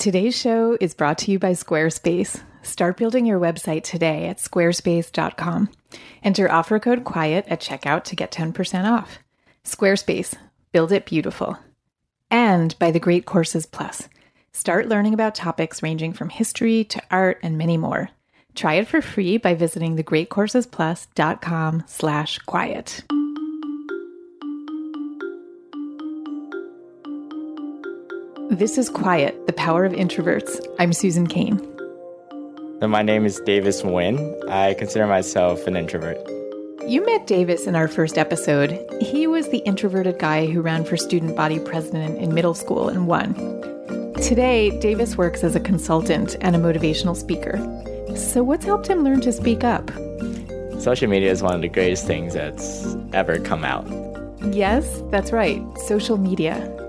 Today's show is brought to you by Squarespace. Start building your website today at squarespace.com. Enter offer code QUIET at checkout to get 10% off. Squarespace, build it beautiful. And by the Great Courses Plus. Start learning about topics ranging from history to art and many more. Try it for free by visiting thegreatcoursesplus.com slash quiet. This is Quiet, the Power of Introverts. I'm Susan Cain. My name is Davis Nguyen. I consider myself an introvert. You met Davis in our first episode. He was the introverted guy who ran for student body president in middle school and won. Today, Davis works as a consultant and a motivational speaker. So, what's helped him learn to speak up? Social media is one of the greatest things that's ever come out. Yes, that's right, social media.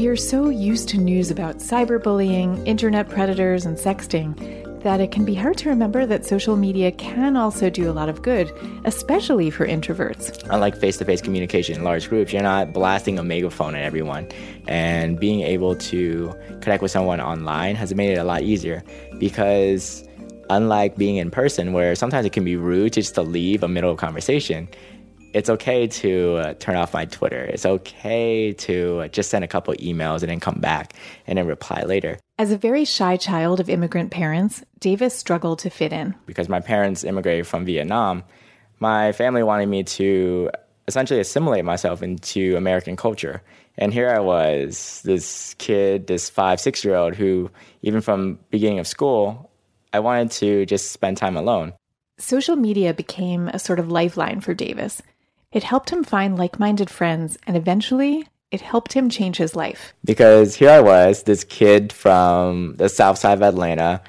We are so used to news about cyberbullying, internet predators, and sexting that it can be hard to remember that social media can also do a lot of good, especially for introverts. Unlike face to face communication in large groups, you're not blasting a megaphone at everyone. And being able to connect with someone online has made it a lot easier because unlike being in person, where sometimes it can be rude just to leave a middle of conversation, it's okay to uh, turn off my Twitter. It's okay to uh, just send a couple emails and then come back and then reply later. As a very shy child of immigrant parents, Davis struggled to fit in. Because my parents immigrated from Vietnam, my family wanted me to essentially assimilate myself into American culture. And here I was, this kid, this five, six year old who, even from beginning of school, I wanted to just spend time alone. Social media became a sort of lifeline for Davis. It helped him find like minded friends, and eventually, it helped him change his life. Because here I was, this kid from the south side of Atlanta,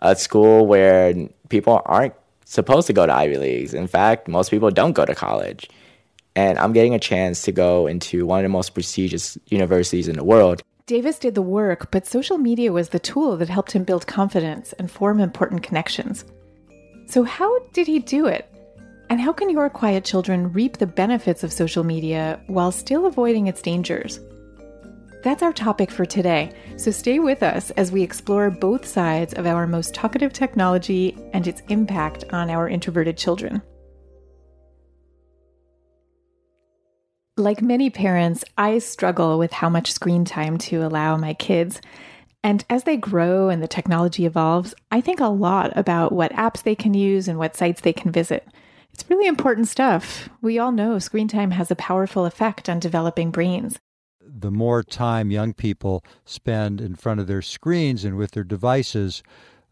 a school where people aren't supposed to go to Ivy Leagues. In fact, most people don't go to college. And I'm getting a chance to go into one of the most prestigious universities in the world. Davis did the work, but social media was the tool that helped him build confidence and form important connections. So, how did he do it? And how can your quiet children reap the benefits of social media while still avoiding its dangers? That's our topic for today, so stay with us as we explore both sides of our most talkative technology and its impact on our introverted children. Like many parents, I struggle with how much screen time to allow my kids. And as they grow and the technology evolves, I think a lot about what apps they can use and what sites they can visit. It's really important stuff. We all know screen time has a powerful effect on developing brains. The more time young people spend in front of their screens and with their devices,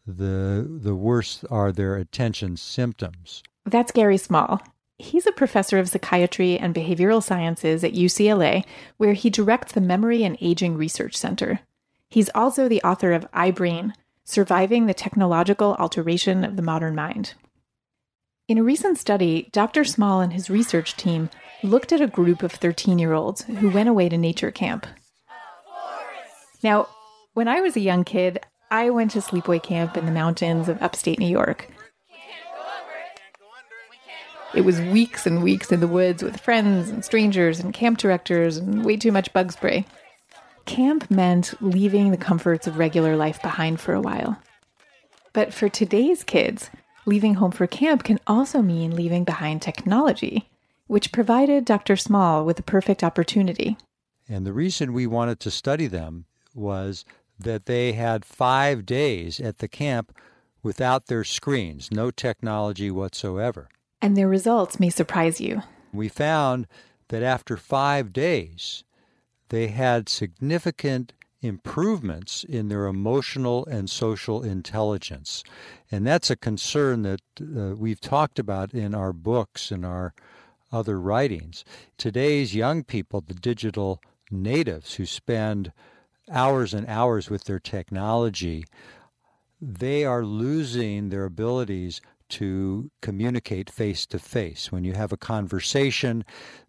the the worse are their attention symptoms. That's Gary Small. He's a professor of psychiatry and behavioral sciences at UCLA, where he directs the Memory and Aging Research Center. He's also the author of iBrain Surviving the Technological Alteration of the Modern Mind. In a recent study, Dr. Small and his research team looked at a group of 13 year olds who went away to nature camp. Now, when I was a young kid, I went to sleepaway camp in the mountains of upstate New York. It was weeks and weeks in the woods with friends and strangers and camp directors and way too much bug spray. Camp meant leaving the comforts of regular life behind for a while. But for today's kids, leaving home for camp can also mean leaving behind technology, which provided Dr. Small with the perfect opportunity. And the reason we wanted to study them was that they had five days at the camp without their screens, no technology whatsoever. And their results may surprise you. We found that after five days, they had significant improvements in their emotional and social intelligence. And that's a concern that uh, we've talked about in our books and our other writings. Today's young people, the digital natives who spend hours and hours with their technology, they are losing their abilities to communicate face to face. When you have a conversation,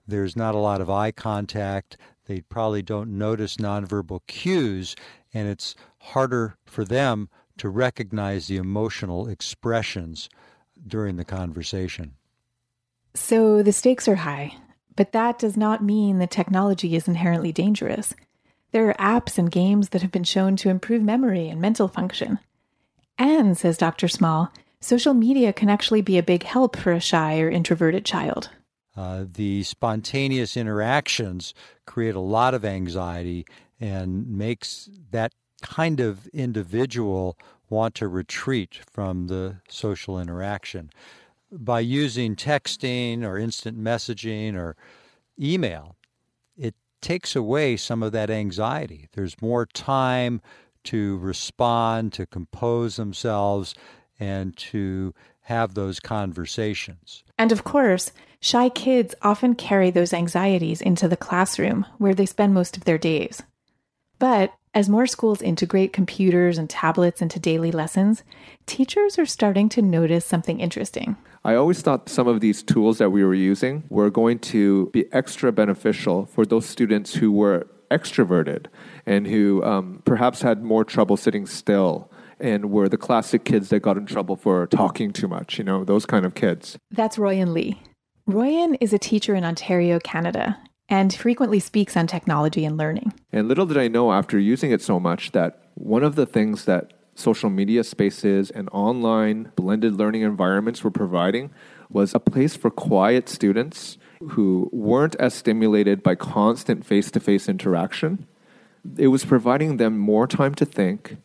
there's not a lot of eye contact. They probably don't notice nonverbal cues, and it's harder for them to recognize the emotional expressions during the conversation. So the stakes are high, but that does not mean the technology is inherently dangerous. There are apps and games that have been shown to improve memory and mental function. And, says Dr. Small, social media can actually be a big help for a shy or introverted child. Uh, the spontaneous interactions create a lot of anxiety and makes that kind of individual want to retreat from the social interaction. By using texting or instant messaging or email, it takes away some of that anxiety. There's more time to respond, to compose themselves, and to have those conversations. And of course, shy kids often carry those anxieties into the classroom where they spend most of their days. But as more schools integrate computers and tablets into daily lessons, teachers are starting to notice something interesting. I always thought some of these tools that we were using were going to be extra beneficial for those students who were extroverted and who um, perhaps had more trouble sitting still and were the classic kids that got in trouble for talking too much, you know, those kind of kids. That's Royan Lee. Royan is a teacher in Ontario, Canada, and frequently speaks on technology and learning. And little did I know after using it so much that one of the things that social media spaces and online blended learning environments were providing was a place for quiet students who weren't as stimulated by constant face to face interaction. It was providing them more time to think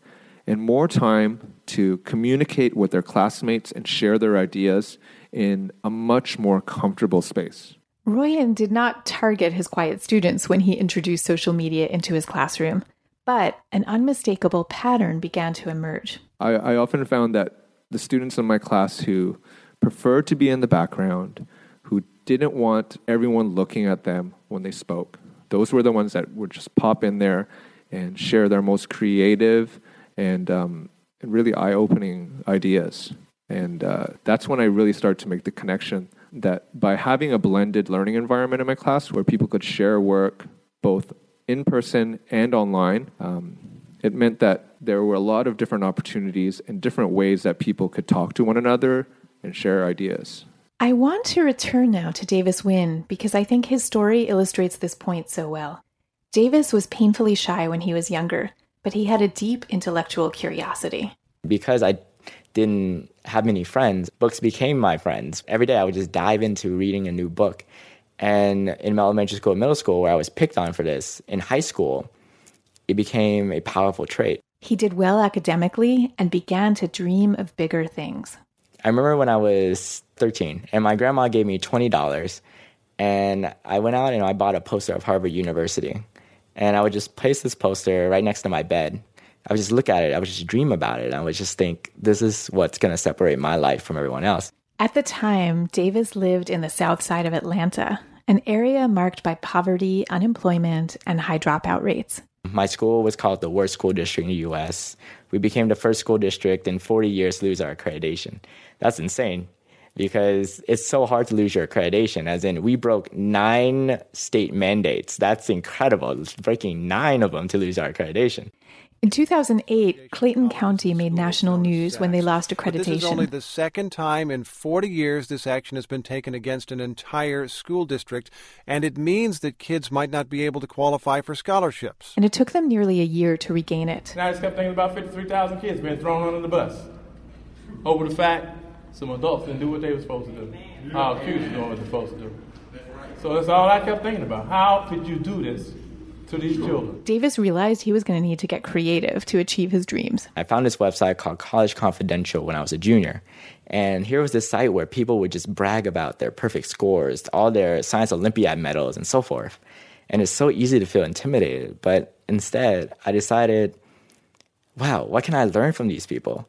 and more time to communicate with their classmates and share their ideas in a much more comfortable space. Royan did not target his quiet students when he introduced social media into his classroom, but an unmistakable pattern began to emerge. I, I often found that the students in my class who preferred to be in the background, who didn't want everyone looking at them when they spoke, those were the ones that would just pop in there and share their most creative and, um, really eye opening ideas. And uh, that's when I really started to make the connection that by having a blended learning environment in my class where people could share work both in person and online, um, it meant that there were a lot of different opportunities and different ways that people could talk to one another and share ideas. I want to return now to Davis Nguyen because I think his story illustrates this point so well. Davis was painfully shy when he was younger, but he had a deep intellectual curiosity. Because I didn't have many friends, books became my friends. Every day I would just dive into reading a new book. And in elementary school and middle school, where I was picked on for this, in high school, it became a powerful trait. He did well academically and began to dream of bigger things. I remember when I was 13, and my grandma gave me $20, and I went out and I bought a poster of Harvard University. And I would just place this poster right next to my bed I would just look at it. I would just dream about it. I would just think, this is what's going to separate my life from everyone else. At the time, Davis lived in the south side of Atlanta, an area marked by poverty, unemployment, and high dropout rates. My school was called the worst school district in the US. We became the first school district in 40 years to lose our accreditation. That's insane because it's so hard to lose your accreditation. As in, we broke nine state mandates. That's incredible. Breaking nine of them to lose our accreditation. In 2008, Clayton County made national news when they lost accreditation. But this is only the second time in 40 years this action has been taken against an entire school district, and it means that kids might not be able to qualify for scholarships. And it took them nearly a year to regain it. And I just kept thinking about 53,000 kids being thrown under the bus over the fact some adults didn't do what they were supposed to do. How kids were doing what they're supposed to do. So that's all I kept thinking about. How could you do this to these children. Davis realized he was going to need to get creative to achieve his dreams. I found this website called College Confidential when I was a junior. And here was this site where people would just brag about their perfect scores, all their science Olympiad medals, and so forth. And it's so easy to feel intimidated. But instead, I decided, wow, what can I learn from these people?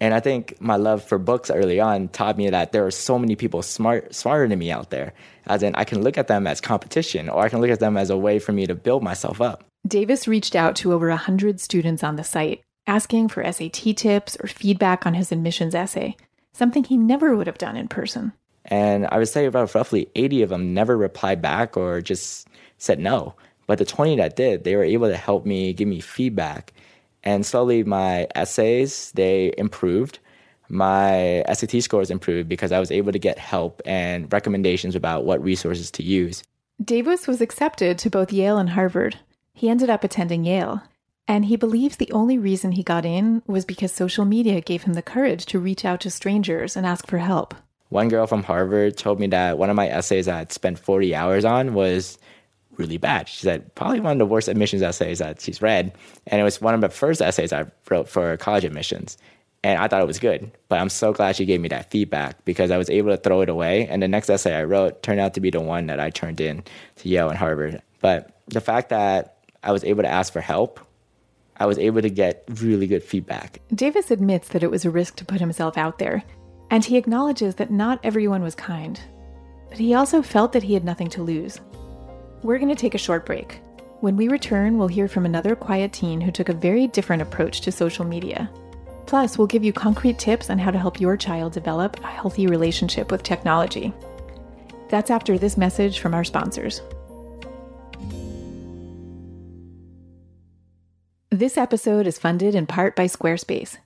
And I think my love for books early on taught me that there are so many people smart, smarter than me out there. As in, I can look at them as competition, or I can look at them as a way for me to build myself up. Davis reached out to over 100 students on the site, asking for SAT tips or feedback on his admissions essay, something he never would have done in person. And I would say about roughly 80 of them never replied back or just said no. But the 20 that did, they were able to help me, give me feedback and slowly my essays, they improved. My SAT scores improved because I was able to get help and recommendations about what resources to use. Davis was accepted to both Yale and Harvard. He ended up attending Yale, and he believes the only reason he got in was because social media gave him the courage to reach out to strangers and ask for help. One girl from Harvard told me that one of my essays I had spent 40 hours on was really bad. She said, probably one of the worst admissions essays that she's read. And it was one of the first essays I wrote for college admissions. And I thought it was good. But I'm so glad she gave me that feedback because I was able to throw it away. And the next essay I wrote turned out to be the one that I turned in to Yale and Harvard. But the fact that I was able to ask for help, I was able to get really good feedback. Davis admits that it was a risk to put himself out there, and he acknowledges that not everyone was kind. But he also felt that he had nothing to lose. We're going to take a short break. When we return, we'll hear from another quiet teen who took a very different approach to social media. Plus, we'll give you concrete tips on how to help your child develop a healthy relationship with technology. That's after this message from our sponsors. This episode is funded in part by Squarespace.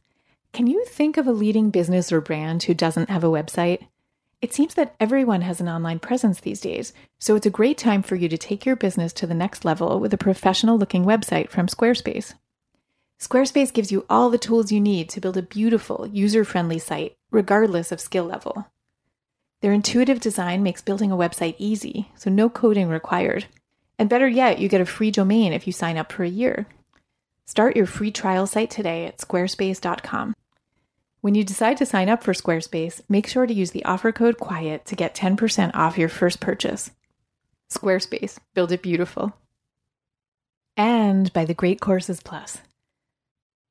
Can you think of a leading business or brand who doesn't have a website? It seems that everyone has an online presence these days, so it's a great time for you to take your business to the next level with a professional looking website from Squarespace. Squarespace gives you all the tools you need to build a beautiful, user friendly site, regardless of skill level. Their intuitive design makes building a website easy, so no coding required. And better yet, you get a free domain if you sign up for a year. Start your free trial site today at squarespace.com. When you decide to sign up for Squarespace, make sure to use the offer code QUIET to get 10% off your first purchase. Squarespace, build it beautiful. And by the Great Courses Plus.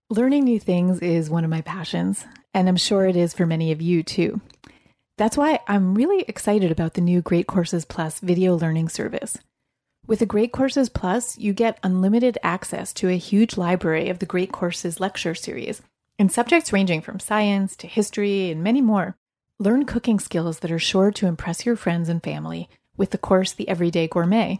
Learning new things is one of my passions, and I'm sure it is for many of you too. That's why I'm really excited about the new Great Courses Plus video learning service. With the Great Courses Plus, you get unlimited access to a huge library of the Great Courses lecture series in subjects ranging from science to history and many more. Learn cooking skills that are sure to impress your friends and family with the course The Everyday Gourmet.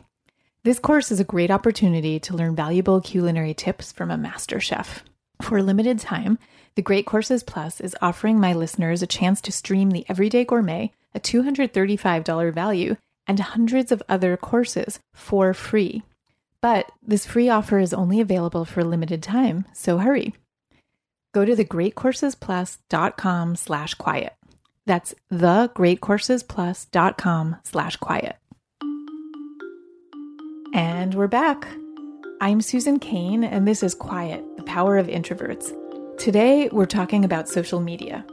This course is a great opportunity to learn valuable culinary tips from a master chef. For a limited time, the Great Courses Plus is offering my listeners a chance to stream The Everyday Gourmet, a $235 value and hundreds of other courses for free. But this free offer is only available for a limited time, so hurry. Go to thegreatcoursesplus.com slash quiet. That's thegreatcoursesplus.com slash quiet. And we're back. I'm Susan Cain, and this is Quiet, the Power of Introverts. Today, we're talking about social media.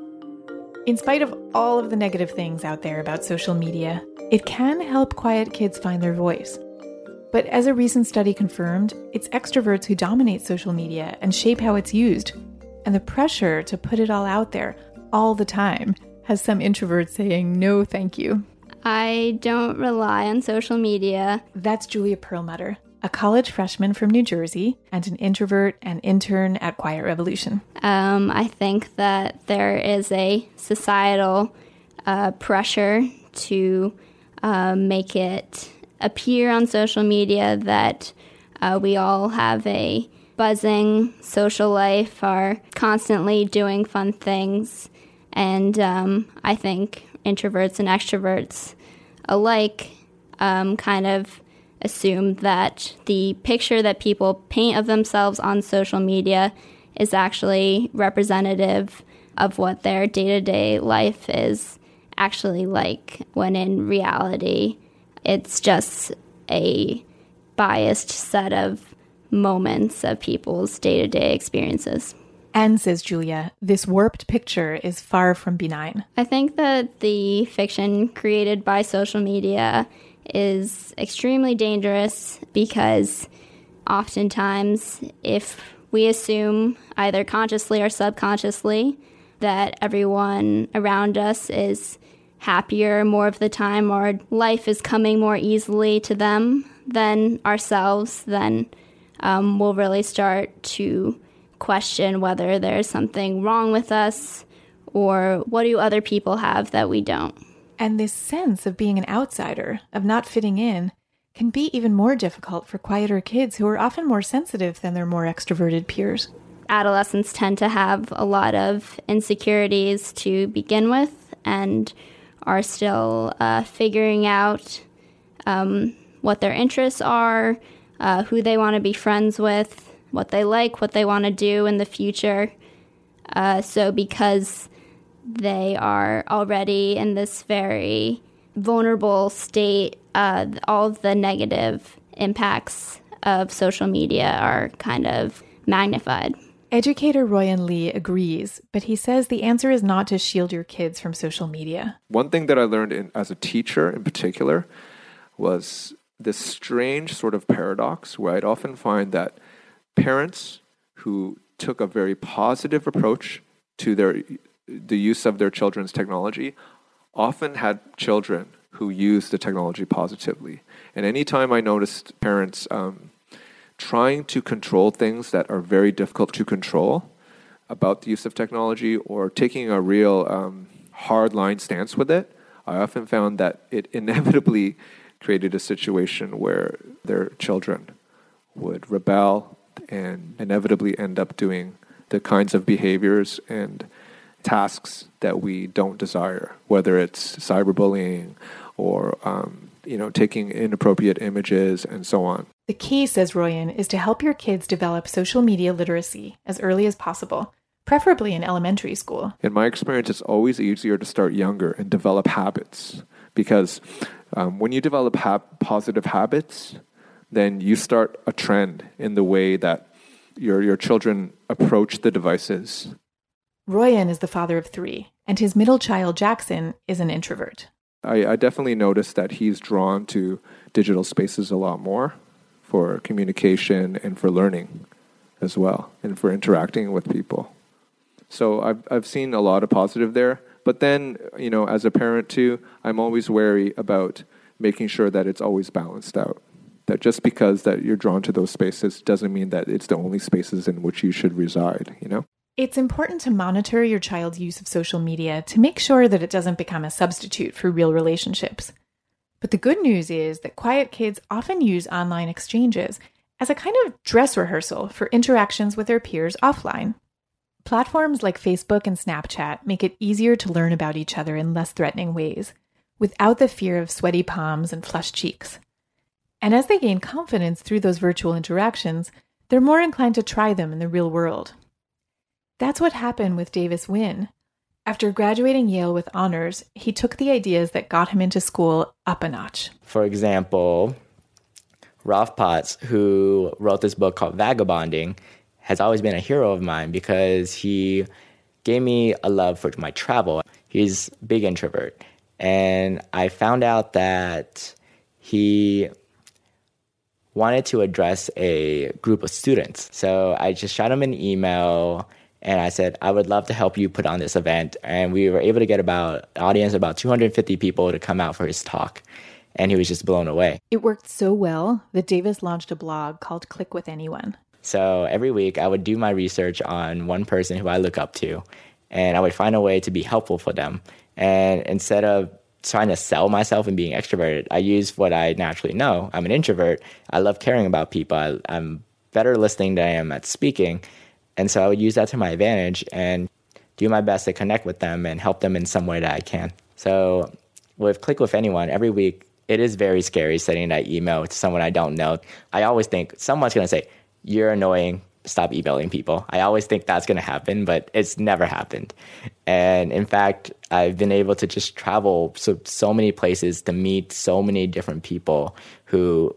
In spite of all of the negative things out there about social media, it can help quiet kids find their voice. But as a recent study confirmed, it's extroverts who dominate social media and shape how it's used. And the pressure to put it all out there all the time has some introverts saying, no, thank you. I don't rely on social media. That's Julia Perlmutter, a college freshman from New Jersey and an introvert and intern at Quiet Revolution. Um, I think that there is a societal uh, pressure to uh, make it appear on social media that uh, we all have a buzzing social life, are constantly doing fun things. And um, I think introverts and extroverts alike um, kind of assume that the picture that people paint of themselves on social media is actually representative of what their day to day life is actually like, when in reality, it's just a biased set of moments of people's day to day experiences. And, says Julia, this warped picture is far from benign. I think that the fiction created by social media is extremely dangerous because oftentimes, if we assume either consciously or subconsciously that everyone around us is happier more of the time or life is coming more easily to them than ourselves, then um, we'll really start to question whether there's something wrong with us or what do other people have that we don't. And this sense of being an outsider, of not fitting in, can be even more difficult for quieter kids who are often more sensitive than their more extroverted peers. Adolescents tend to have a lot of insecurities to begin with, and are still uh, figuring out um, what their interests are, uh, who they want to be friends with, what they like, what they want to do in the future. Uh, so, because they are already in this very vulnerable state, uh, all of the negative impacts of social media are kind of magnified. Educator Royan Lee agrees, but he says the answer is not to shield your kids from social media. One thing that I learned in, as a teacher in particular was this strange sort of paradox where I'd often find that parents who took a very positive approach to their the use of their children's technology often had children who used the technology positively. And anytime I noticed parents um, trying to control things that are very difficult to control about the use of technology or taking a real um, hard line stance with it, I often found that it inevitably created a situation where their children would rebel and inevitably end up doing the kinds of behaviors and tasks that we don't desire, whether it's cyberbullying or um, you know taking inappropriate images and so on. The key, says Royan, is to help your kids develop social media literacy as early as possible, preferably in elementary school. In my experience, it's always easier to start younger and develop habits because um, when you develop ha- positive habits, then you start a trend in the way that your, your children approach the devices. Royan is the father of three, and his middle child, Jackson, is an introvert. I, I definitely noticed that he's drawn to digital spaces a lot more for communication and for learning as well, and for interacting with people. So I've I've seen a lot of positive there. But then, you know, as a parent too, I'm always wary about making sure that it's always balanced out. That just because that you're drawn to those spaces doesn't mean that it's the only spaces in which you should reside, you know? It's important to monitor your child's use of social media to make sure that it doesn't become a substitute for real relationships. But the good news is that quiet kids often use online exchanges as a kind of dress rehearsal for interactions with their peers offline. Platforms like Facebook and Snapchat make it easier to learn about each other in less threatening ways, without the fear of sweaty palms and flushed cheeks. And as they gain confidence through those virtual interactions, they're more inclined to try them in the real world. That's what happened with Davis Nguyen, after graduating Yale with honors, he took the ideas that got him into school up a notch. For example, Rolf Potts, who wrote this book called Vagabonding, has always been a hero of mine because he gave me a love for my travel. He's a big introvert. And I found out that he wanted to address a group of students. So I just shot him an email and I said, I would love to help you put on this event. And we were able to get about audience about 250 people to come out for his talk. And he was just blown away. It worked so well that Davis launched a blog called Click with Anyone. So every week I would do my research on one person who I look up to, and I would find a way to be helpful for them. And instead of trying to sell myself and being extroverted, I use what I naturally know. I'm an introvert. I love caring about people. I, I'm better listening than I am at speaking. And so I would use that to my advantage and do my best to connect with them and help them in some way that I can. So with Click with Anyone, every week, it is very scary sending that email to someone I don't know. I always think someone's going to say, You're annoying. Stop emailing people. I always think that's going to happen, but it's never happened. And in fact, I've been able to just travel so, so many places to meet so many different people who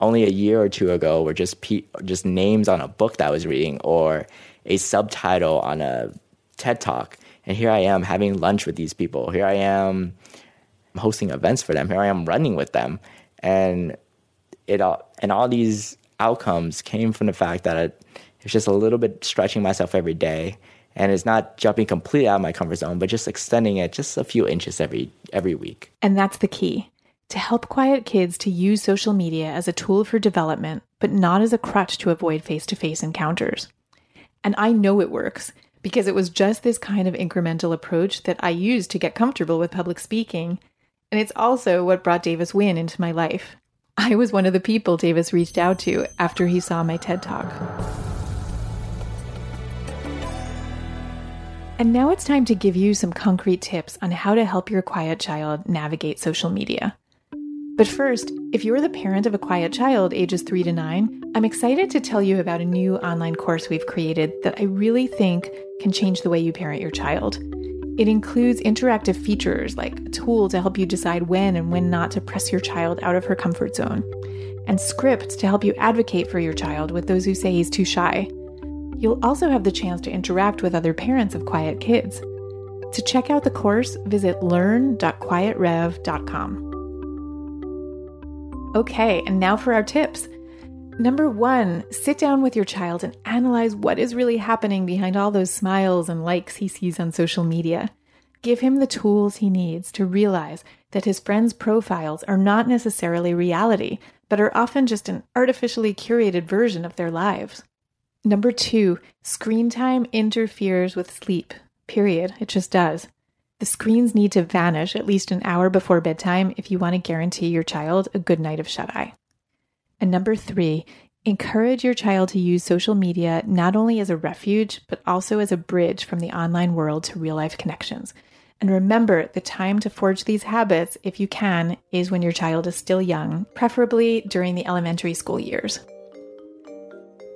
only a year or two ago were just pe- just names on a book that I was reading or a subtitle on a TED talk. And here I am having lunch with these people. Here I am hosting events for them. Here I am running with them. And it all and all these outcomes came from the fact that it, it's just a little bit stretching myself every day. And it's not jumping completely out of my comfort zone, but just extending it just a few inches every every week. And that's the key to help quiet kids to use social media as a tool for development, but not as a crutch to avoid face to face encounters. And I know it works because it was just this kind of incremental approach that I used to get comfortable with public speaking. And it's also what brought Davis Nguyen into my life. I was one of the people Davis reached out to after he saw my TED Talk. And now it's time to give you some concrete tips on how to help your quiet child navigate social media. But first, if you're the parent of a quiet child ages 3 to 9, I'm excited to tell you about a new online course we've created that I really think can change the way you parent your child. It includes interactive features like a tool to help you decide when and when not to press your child out of her comfort zone, and scripts to help you advocate for your child with those who say he's too shy. You'll also have the chance to interact with other parents of quiet kids. To check out the course, visit learn.quietrev.com. Okay, and now for our tips. Number one, sit down with your child and analyze what is really happening behind all those smiles and likes he sees on social media. Give him the tools he needs to realize that his friends' profiles are not necessarily reality, but are often just an artificially curated version of their lives. Number two, screen time interferes with sleep. Period. It just does. The screens need to vanish at least an hour before bedtime if you want to guarantee your child a good night of shut eye. And number three, encourage your child to use social media not only as a refuge, but also as a bridge from the online world to real life connections. And remember, the time to forge these habits, if you can, is when your child is still young, preferably during the elementary school years.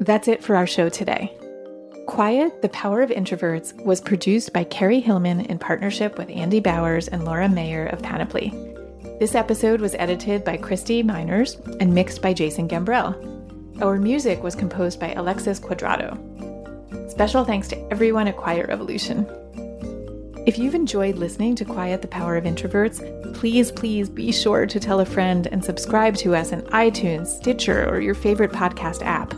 That's it for our show today. Quiet, The Power of Introverts was produced by Carrie Hillman in partnership with Andy Bowers and Laura Mayer of Panoply. This episode was edited by Christy Miners and mixed by Jason Gambrell. Our music was composed by Alexis Cuadrado. Special thanks to everyone at Quiet Revolution. If you've enjoyed listening to Quiet the Power of Introverts, please, please be sure to tell a friend and subscribe to us in iTunes, Stitcher, or your favorite podcast app.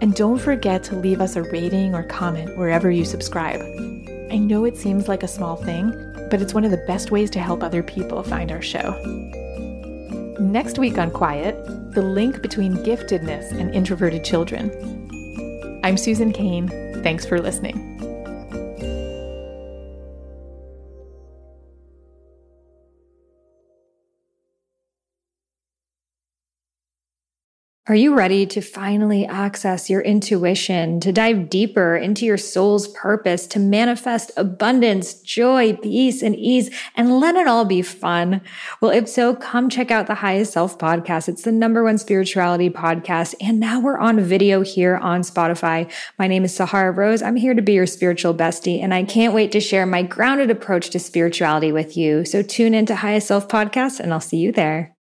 And don't forget to leave us a rating or comment wherever you subscribe. I know it seems like a small thing, but it's one of the best ways to help other people find our show. Next week on Quiet, the link between giftedness and introverted children. I'm Susan Cain. Thanks for listening. Are you ready to finally access your intuition, to dive deeper into your soul's purpose, to manifest abundance, joy, peace, and ease, and let it all be fun? Well, if so, come check out the Highest Self podcast. It's the number one spirituality podcast. And now we're on video here on Spotify. My name is Sahara Rose. I'm here to be your spiritual bestie, and I can't wait to share my grounded approach to spirituality with you. So tune into Highest Self podcast, and I'll see you there.